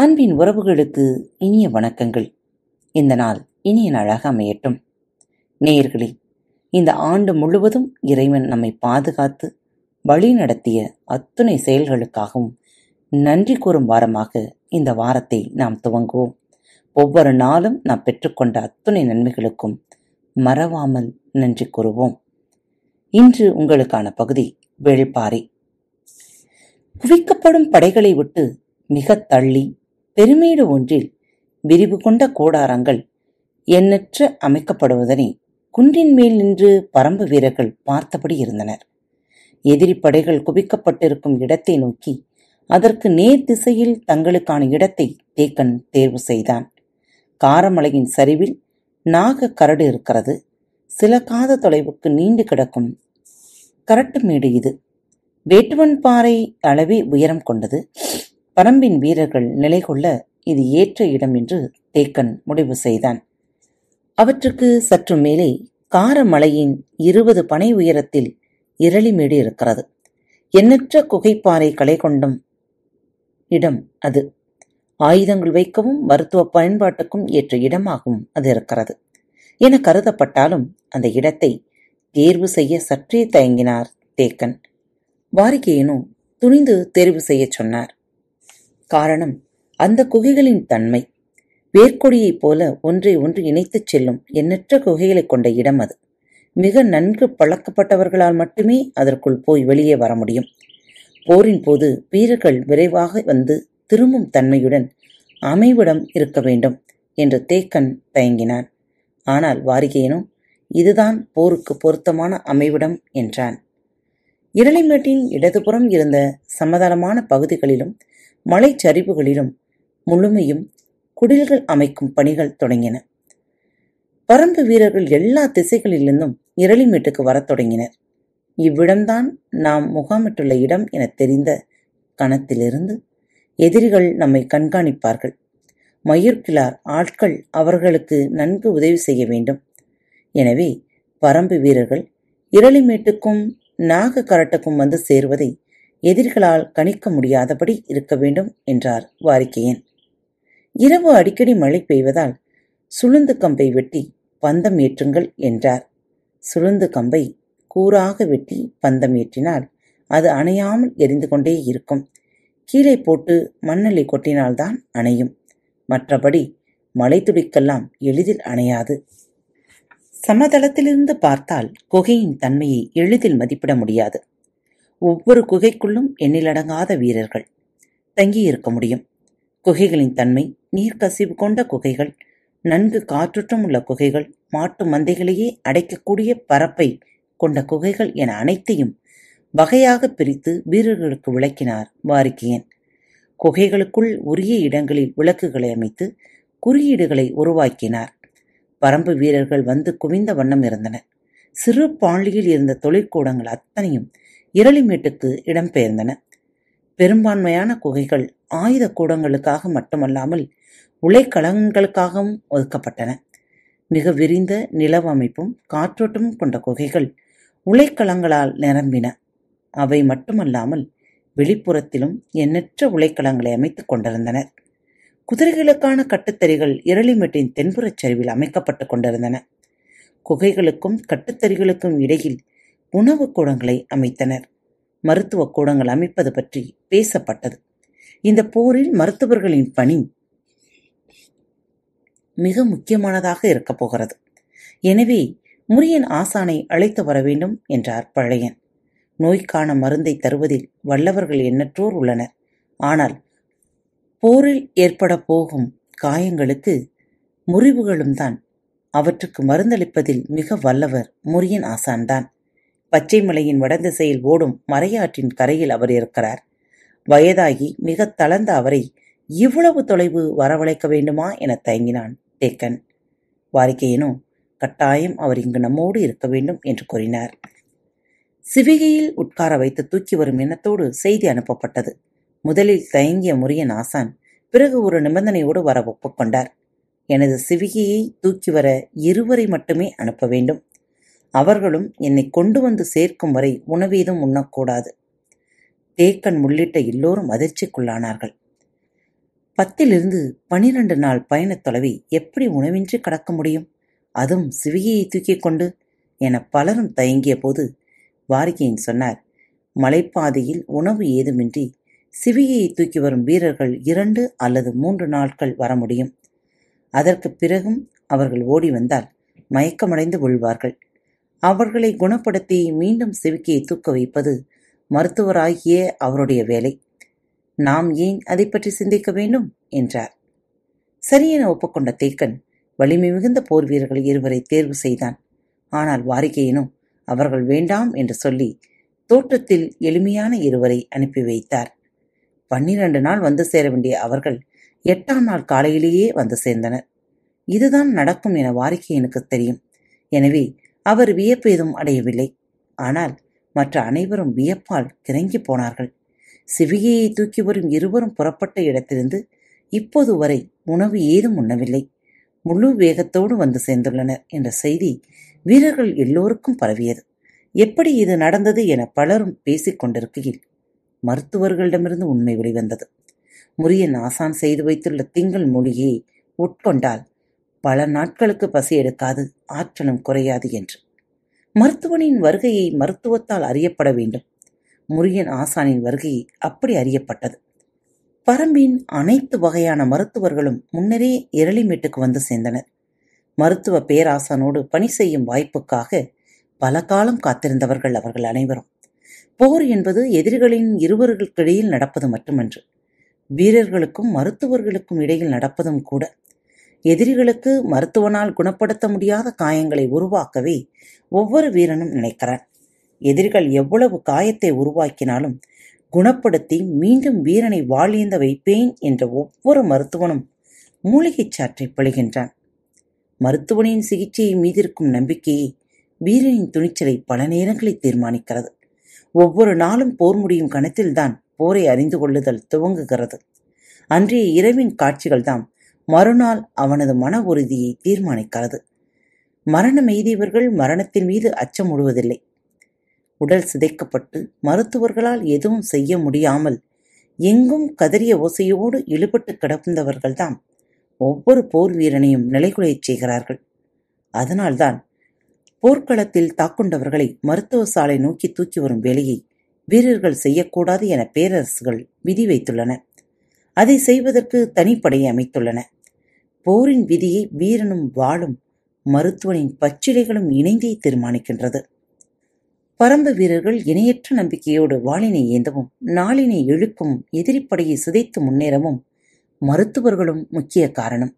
அன்பின் உறவுகளுக்கு இனிய வணக்கங்கள். இந்த நாள் இனிய நாளாக அமையட்டும். நேயர்களே இந்த ஆண்டு முழுவதும் இறைவன் நம்மை பாதுகாத்து வழி நடத்திய அத்துணை செயல்களுக்காகவும் நன்றி கூறும் வாரமாக இந்த வாரத்தை நாம் துவங்குவோம். ஒவ்வொரு நாளும் நாம் பெற்றுக்கொண்ட அத்துணை நன்மைகளுக்கும் மறவாமல் நன்றி கூறுவோம். இன்று உங்களுக்கான பகுதி வெளிப்பாறை குவிக்கப்படும் படைகளை விட்டு மிக தள்ளி பெருமேடு ஒன்றில் விரிவு கொண்ட கோடாரங்கள் எண்ணற்ற அமைக்கப்படுவதனை குன்றின் மேல் நின்று பரம்பு வீரர்கள் பார்த்தபடி இருந்தனர். எதிரி படைகள் குவிக்கப்பட்டிருக்கும் இடத்தை நோக்கி அதற்கு நேர் திசையில் தங்களுக்கான இடத்தை தேக்கன் தேர்வு செய்தான். காரமலையின் சரிவில் நாக கரடு இருக்கிறது. சில காத தொலைவுக்கு நீண்டு கிடக்கும் கரட்டு மேடு இது. வேட்டுவன் பாறை அளவே உயரம் கொண்டது. பரம்பின் வீரர்கள் நிலை கொள்ள இது ஏற்ற இடம் என்று தேக்கன் முடிவு செய்தான். அவற்றுக்கு சற்று மேலே காரமலையின் இருபது பனை உயரத்தில் இரளிமேடு இருக்கிறது எண்ணற்ற குகைப்பாறை களை கொண்டும் இடம் அது. ஆயுதங்கள் வைக்கவும் மருத்துவ பயன்பாட்டுக்கும் ஏற்ற இடமாகவும் அது இருக்கிறது. என கருதப்பட்டாலும் அந்த இடத்தை தேர்வு செய்ய சற்றே தயங்கினார் தேக்கன். வாரிகையனும் துணிந்து தேர்வு செய்யச் சொன்னார். காரணம் அந்த குகைகளின் தன்மை. வேர்க்கொடியைப் போல ஒன்றை ஒன்று இணைத்துச் செல்லும் எண்ணற்ற குகைகளைக் கொண்ட இடம் அது. மிக நன்கு பழக்கப்பட்டவர்களால் மட்டுமே அதற்குள் போய் வெளியே வர முடியும். போரின் போது வீரர்கள் விரைவாக வந்து திரும்பும் தன்மையுடன் அமைவிடம் இருக்க வேண்டும் என்று தேக்கன் தயங்கினான். ஆனால் வாரிகையனும் இதுதான் போருக்கு பொருத்தமான அமைவிடம் என்றான். இரளைமேட்டின் இடதுபுறம் இருந்த சமதளமான பகுதிகளிலும் மலைச்சரிவுகளிலும் முழுமையும் குடில்கள் அமைக்கும் பணிகள் தொடங்கின. பரம்பு வீரர்கள் எல்லா திசைகளிலிருந்தும் இரளிமேட்டுக்கு வரத் தொடங்கினர். இவ்விடம்தான் நாம் முகாமிட்டுள்ள இடம் என தெரிந்த கணத்திலிருந்து எதிரிகள் நம்மை கண்காணிப்பார்கள். மயிர்கிழார் ஆட்கள் அவர்களுக்கு நன்கு உதவி செய்ய வேண்டும். எனவே பரம்பு வீரர்கள் இரளிமேட்டுக்கும் நாக கரட்டுக்கும் வந்து சேருவதை எதிரிகளால் கணிக்க முடியாதபடி இருக்க வேண்டும் என்றார் வாரிக்கையன். இரவு அடிக்கடி மழை பெய்வதால் சுளுந்து கம்பை வெட்டி பந்தம் ஏற்றுங்கள் என்றார். சுளுந்து கம்பை கூறாக வெட்டி பந்தம் ஏற்றினால் அது அணையாமல் எரிந்து கொண்டே இருக்கும். கீழே போட்டு மண்ணெல்லை கொட்டினால்தான் அணையும். மற்றபடி மலை துடிக்கெல்லாம் எளிதில் அணையாது. சமதளத்திலிருந்து பார்த்தால் குகையின் தன்மையை எளிதில் மதிப்பிட முடியாது. ஒவ்வொரு குகைக்குள்ளும் எண்ணிலடங்காத வீரர்கள். தங்கியிருக்க முடியும். குகைகளின் தன்மை நீர்க்கசிவு கொண்ட குகைகள் நன்கு காற்றுற்றம் உள்ள குகைகள் மாட்டு மந்தைகளையே அடைக்கக்கூடிய பரப்பை கொண்ட குகைகள் என அனைத்தையும் வகையாக பிரித்து வீரர்களுக்கு விளக்கினார் வாரிக்கையன். குகைகளுக்குள் உரிய இடங்களில் விளக்குகளை அமைத்து குறியீடுகளை உருவாக்கினார். பரம்பு வீரர்கள் வந்து குவிந்த வண்ணம் இருந்தனர் சிறு பாண்டியில் இருந்த தொழிற்கூடங்கள் அத்தனையும் இரளிமேட்டுக்கு இடம்பெயர்ந்தன. பெரும்பான்மையான குகைகள் ஆயுத கூடங்களுக்காக மட்டுமல்லாமல் உலைக்களங்களுக்காகவும் ஒதுக்கப்பட்டன. மிக விரிந்த நிலவமைப்பும் காற்றோட்டமும் கொண்ட குகைகள் உலைக்களங்களால் நிரம்பின. அவை மட்டுமல்லாமல் வெளிப்புறத்திலும் எண்ணற்ற உலைக்களங்களை அமைத்துக் கொண்டிருந்தனர். குதிரைகளுக்கான கட்டுத்தறிகள் இரளிமேட்டின் தென்புறச் சரிவில் அமைக்கப்பட்டுக் கொண்டிருந்தன. குகைகளுக்கும் கட்டுத்தறிகளுக்கும் இடையில் உணவுக் கூடங்களை அமைத்தனர். மருத்துவக் கூடங்கள் அமைப்பது பற்றி பேசப்பட்டது. இந்த போரில் மருத்துவர்களின் பணி மிக முக்கியமானதாக இருக்கப் போகிறது. எனவே முரியன் ஆசானை அழைத்து வர வேண்டும் என்றார் பழையன். நோய்க்கான மருந்தை தருவதில் வல்லவர்கள் எண்ணற்றோர் உள்ளனர். ஆனால் போரில் ஏற்பட போகும் காயங்களுக்கு முறிவுகளும் தான். அவற்றுக்கு மருந்தளிப்பதில் மிக வல்லவர் முரியன் ஆசான்தான். பச்சை மலையின் வடதிசையில் ஓடும் மறையாற்றின் கரையில் அவர் இருக்கிறார். வயதாகி மிக தளர்ந்த அவரை இவ்வளவு தொலைவு வரவழைக்க வேண்டுமா என தயங்கினான் டேக்கன் வாரிக்கையனோ கட்டாயம் அவர் இங்கு நம்மோடு இருக்க வேண்டும் என்று கூறினார். சிவிகையில் உட்கார வைத்து தூக்கி வரும் எண்ணத்தோடு செய்தி அனுப்பப்பட்டது. முதலில் தயங்கிய முரியன் ஆசான் பிறகு ஒரு நிபந்தனையோடு வர ஒப்புக்கொண்டார் எனது சிவிகையை தூக்கி வர இருவரை மட்டுமே அனுப்ப வேண்டும். அவர்களும் என்னை கொண்டு வந்து சேர்க்கும் வரை உணவீதம் உண்ணக்கூடாது. தேக்கன் உள்ளிட்ட எல்லோரும் அதிர்ச்சிக்குள்ளானார்கள். பத்திலிருந்து பனிரெண்டு நாள் பயணத் தொலைவை எப்படி உணவின்றி கடக்க முடியும்? அதுவும் சிவிகையை தூக்கிக் கொண்டு? என பலரும் தயங்கிய போது வாரிகையின் சொன்னார் மலைப்பாதையில் உணவு ஏதுமின்றி சிவிகையை தூக்கி வரும் வீரர்கள் இரண்டு அல்லது மூன்று நாட்கள் வர முடியும். அதற்கு பிறகும் அவர்கள் ஓடி வந்தால் மயக்கமடைந்து விழுவார்கள். அவர்களை குணப்படுத்தி மீண்டும் சிவிக்கையை தூக்க வைப்பது மருத்துவராகிய அவருடைய வேலை. நாம் ஏன் அதை பற்றி சிந்திக்க வேண்டும்? என்றார். சரியென ஒப்புக்கொண்ட தேக்கன் வலிமை மிகுந்த போர் வீரர்கள் இருவரை தேர்வு செய்தான். ஆனால் வாரிகையினும் அவர்கள் வேண்டாம் என்று சொல்லி தோற்றத்தில் எளிமையான இருவரை அனுப்பி வைத்தார். பன்னிரண்டு நாள் வந்து சேர வேண்டிய அவர்கள் எட்டாம் நாள் காலையிலேயே வந்து சேர்ந்தனர். இதுதான் நடக்கும் என வாரிக்கையனுக்கு தெரியும். எனவே அவர் வியப்பு ஏதும் அடையவில்லை. ஆனால் மற்ற அனைவரும் வியப்பால் கிறங்கி போனார்கள். சிவிகையை தூக்கி வரும் இருவரும் புறப்பட்ட இடத்திலிருந்து இப்போது வரை உணவு ஏதும் உண்ணவில்லை. முழு வேகத்தோடு வந்து சேர்ந்துள்ளனர் என்ற செய்தி வீரர்கள் எல்லோருக்கும் பரவியது. எப்படி இது நடந்தது என பலரும் பேசிக் கொண்டிருக்கையில் மருத்துவர்களிடமிருந்து உண்மை வெளிவந்தது. முரியன் ஆசான் செய்து வைத்துள்ள திங்கள் மொழியை உட்கொண்டால் பல நாட்களுக்கு பசி எடுக்காது ஆற்றலும் குறையாது என்று. மருத்துவனின் வருகையை மருத்துவத்தால் அறியப்பட வேண்டும். முருகன் ஆசானின் வருகை அப்படி அறியப்பட்டது. பரம்பின் அனைத்து வகையான மருத்துவர்களும் முன்னரே இரளிமேட்டுக்கு வந்து சேர்ந்தனர். மருத்துவ பேராசானோடு பணி செய்யும் வாய்ப்புக்காக பல காலம் காத்திருந்தவர்கள் அவர்கள் அனைவரும். போர் என்பது எதிரிகளின் இருவர்களுக்கிடையில் நடப்பது மட்டுமன்று. வீரர்களுக்கும் மருத்துவர்களுக்கும் இடையில் நடப்பதும் கூட எதிரிகளுக்கு மருத்துவனால் குணப்படுத்த முடியாத காயங்களை உருவாக்கவே ஒவ்வொரு வீரனும் நினைக்கிறான் எதிரிகள் எவ்வளவு காயத்தை உருவாக்கினாலும் குணப்படுத்தி மீண்டும் வீரனை வாழியந்த வைப்பேன் என்ற ஒவ்வொரு மருத்துவனும் மூலிகைச் சாற்றை பழுகின்றான். மருத்துவனின் சிகிச்சையை மீதிருக்கும் நம்பிக்கையை வீரனின் துணிச்சலை பல நேரங்களில் தீர்மானிக்கிறது. ஒவ்வொரு நாளும் போர் முடியும் கணத்தில்தான் போரை அறிந்து கொள்ளுதல் துவங்குகிறது. அன்றைய இரவின் காட்சிகள்தான் மறுநாள் அவனது மன உறுதியை தீர்மானிக்கிறது மரணம் எய்தியவர்கள் மரணத்தின் மீது அச்சம் விடுவதில்லை உடல் சிதைக்கப்பட்டு மருத்துவர்களால் எதுவும் செய்ய முடியாமல் எங்கும் கதறிய ஓசையோடு இழுபட்டு கிடந்தவர்கள்தான் ஒவ்வொரு போர் வீரனையும் நிலைகுலையச் செய்கிறார்கள். அதனால்தான் போர்க்களத்தில் தாக்குண்டவர்களை மருத்துவ சாலை நோக்கி தூக்கி வரும் வேலையை வீரர்கள் செய்யக்கூடாது என பேரரசுகள் விதி வைத்துள்ளன அதை செய்வதற்கு தனிப்படையை அமைத்துள்ளன. போரின் விதியை வீரனும் வாழும் மருத்துவனின் பச்சிலைகளும் இணைந்தே தீர்மானிக்கின்றது. பரம்பு வீரர்கள் இணையற்ற நம்பிக்கையோடு வாளினை ஏந்தவும் நாளினை இழுக்கும் எதிரிப்படையை சிதைத்து முன்னேறவும் மருத்துவர்களும் முக்கிய காரணம்.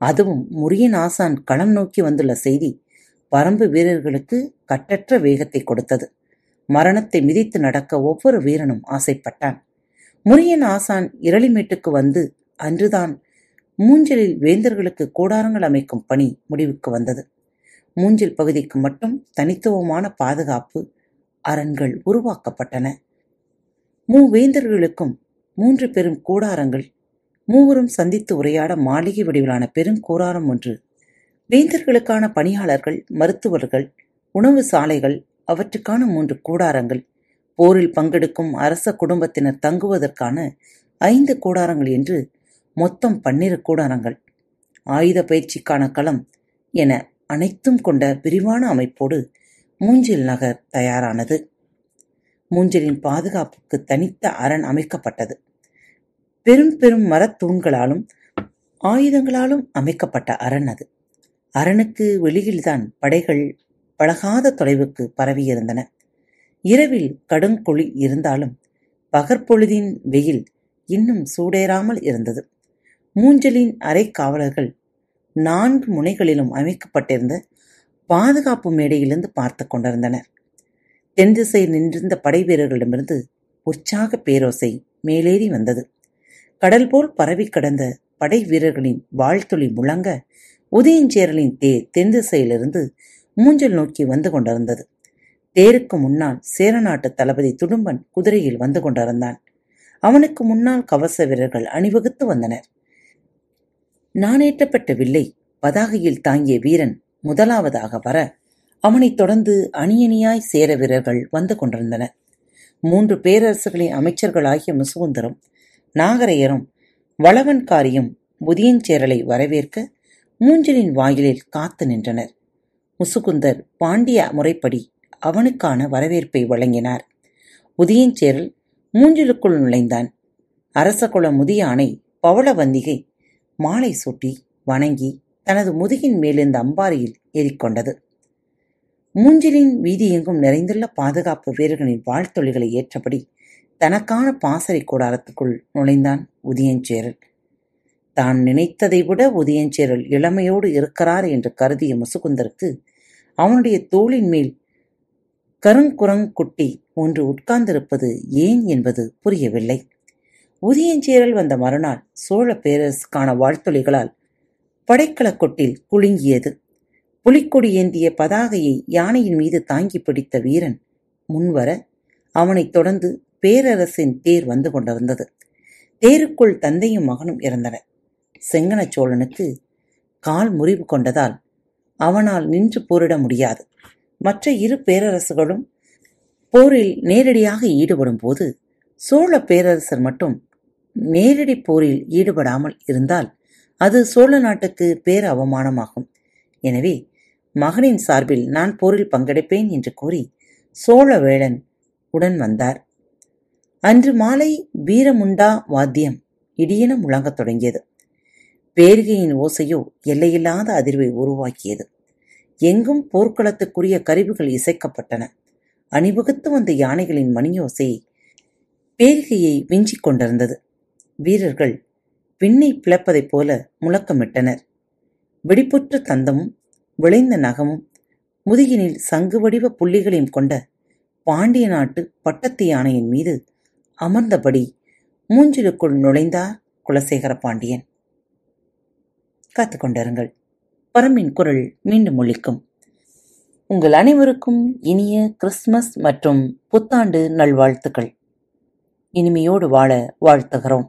அதுவும் முரியன் ஆசான் களம் நோக்கி வந்துள்ள செய்தி பரம்பு வீரர்களுக்கு கட்டற்ற வேகத்தை கொடுத்தது. மரணத்தை மிதித்து நடக்க ஒவ்வொரு வீரனும் ஆசைப்பட்டான். முரியன் ஆசான் இரளிமேட்டுக்கு வந்து அன்றுதான் மூஞ்சலில் வேந்தர்களுக்கு கூடாரங்கள் அமைக்கும் பணி முடிவுக்கு வந்தது. மூஞ்சில் பகுதிக்கு மட்டும் தனித்துவமான பாதுகாப்பு அரண்கள் உருவாக்கப்பட்டன. மூவேந்தர்களுக்கும் மூன்று பெரும் கூடாரங்கள் மூவரும் சந்தித்து உரையாட மாளிகை வடிவிலான பெரும் கூடாரம் ஒன்று. வேந்தர்களுக்கான பணியாளர்கள் மருத்துவர்கள் உணவு சாலைகள் அவற்றுக்கான மூன்று கூடாரங்கள். போரில் பங்கெடுக்கும் அரச குடும்பத்தினர் தங்குவதற்கான ஐந்து கூடாரங்கள் என்று மொத்தம் பன்னிரு கூடாரங்கள். ஆயுத பயிற்சிக்கான களம் என அனைத்தும் கொண்ட விரிவான அமைப்போடு மூஞ்சில் நகர் தயாரானது. மூஞ்சலின் பாதுகாப்புக்கு தனித்த அரண் அமைக்கப்பட்டது. பெரும் பெரும் மரத்தூண்களாலும் ஆயுதங்களாலும் அமைக்கப்பட்ட அரண் அது. அரணுக்கு வெளியில்தான் படைகள் பழகாத தொலைவுக்கு பரவியிருந்தன. இரவில் கடுங்குழி இருந்தாலும் பகற்பொழுதின் வெயில் இன்னும் சூடேறாமல் இருந்தது. மூஞ்சலின் அரை காவலர்கள் நான்கு முனைகளிலும் அமைக்கப்பட்டிருந்த பாதுகாப்பு மேடையிலிருந்து பார்த்து கொண்டிருந்தனர். தென் திசையில் நின்றிருந்த படை வீரர்களிடமிருந்து உற்சாக பேரோசை மேலேறி வந்தது. கடல் போல் பரவி கடந்த படை வீரர்களின் வாழ்த்துளி முழங்க உதயஞ்சேரலின் தேர் தென் திசையிலிருந்து மூஞ்சல் நோக்கி வந்து கொண்டிருந்தது. தேருக்கு முன்னால் சேரநாட்டு தளபதி துடும்பன் குதிரையில் வந்து கொண்டிருந்தான். அவனுக்கு முன்னால் கவச வீரர்கள் அணிவகுத்து வந்தனர். நானேற்றப்பட்ட வில்லை பதாகையில் தாங்கிய வீரன் முதலாவதாக வர அவனைத் தொடர்ந்து அணியணியாய் சேர வீரர்கள் வந்து கொண்டிருந்தனர். மூன்று பேரரசுகளின் அமைச்சர்களாகிய முசுகுந்தரும் நாகரையரும் வளவன்காரியும் புதியஞ்சேரலை வரவேற்க மூஞ்சலின் வாயிலில் காத்து நின்றனர். முசுகுந்தர் பாண்டிய முறைப்படி அவனுக்கான வரவேற்பை வழங்கினார். உதயஞ்சேரல் மூஞ்சிலுக்குள் நுழைந்தான். அரசகுல முதியானை பவளவந்திகை மாலை சூட்டி வணங்கி தனது முதுகின் மேலிருந்த அம்பாரியில் ஏறிக்கொண்டது. மூஞ்சிலின் வீதியெங்கும் நிறைந்துள்ள பாதுகாப்பு வீரர்களின் வாழ்த்தொழிகளை ஏற்றபடி தனக்கான பாசறை கூடாரத்துக்குள் நுழைந்தான் உதயஞ்சேரல் தான் நினைத்ததை விட உதயஞ்சேரல் இளமையோடு இருக்கிறார் என்று கருதிய முசுகுந்தருக்கு அவனுடைய தோளின் மேல் கருங்குரங்குட்டி ஒன்று உட்கார்ந்திருப்பது ஏன் என்பது புரியவில்லை. உதயஞ்சேரல் வந்த மறுநாள் சோழ பேரரசுக்கான வாழ்த்துளிகளால் படைக்கலக்கொட்டில் குலுங்கியது. புலிக்கொடி ஏந்திய பதாகையை யானையின் மீது தாங்கி பிடித்த வீரன் முன்வர அவனைத் தொடர்ந்து பேரரசின் தேர் வந்து கொண்டிருந்தது. தேருக்குள் தந்தையும் மகனும் இருந்தனர் செங்கன சோழனுக்கு கால் முறிவு கொண்டதால் அவனால் நின்று போரிட முடியாது. மற்ற இரு பேரரசுகளும் போரில் நேரடியாக ஈடுபடும் போது சோழ பேரரசர் மட்டும் நேரடி போரில் ஈடுபடாமல் இருந்தால் அது சோழ நாட்டுக்கு பேர் அவமானமாகும் எனவே மகனின் சார்பில் நான் போரில் பங்கெடுப்பேன் என்று கூறி சோழவேளன் உடன் வந்தார். அன்று மாலை வீரமுண்டா வாத்தியம் இடியென முழங்கத் தொடங்கியது. பேரிகையின் ஓசையோ எல்லையில்லாத அதிர்வை உருவாக்கியது. எங்கும் போர்க்களத்துக்குரிய கருவிகள் இசைக்கப்பட்டன. அணிவகுத்து வந்த யானைகளின் மணியோசை பேரிகையை விஞ்சிக் கொண்டிருந்தது. வீரர்கள் விண்ணை பிளப்பதைப் போல முழக்கமிட்டனர். வெடிப்புற்ற தந்தமும் விளைந்த நகமும் முதுகினில் சங்கு வடிவ புள்ளிகளையும் கொண்ட பாண்டிய நாட்டு பட்டத்து யானையின் மீது அமர்ந்தபடி மூஞ்சிலுக்குள் நுழைந்தார் குலசேகர பாண்டியன். காத்துக்கொண்டிருங்கள். பரம்பின் குரல் மீண்டும் ஒழிக்கும் உங்கள் அனைவருக்கும் இனிய கிறிஸ்துமஸ் மற்றும் புத்தாண்டு நல்வாழ்த்துக்கள். இனிமையோடு வாழ வாழ்த்துகிறோம்.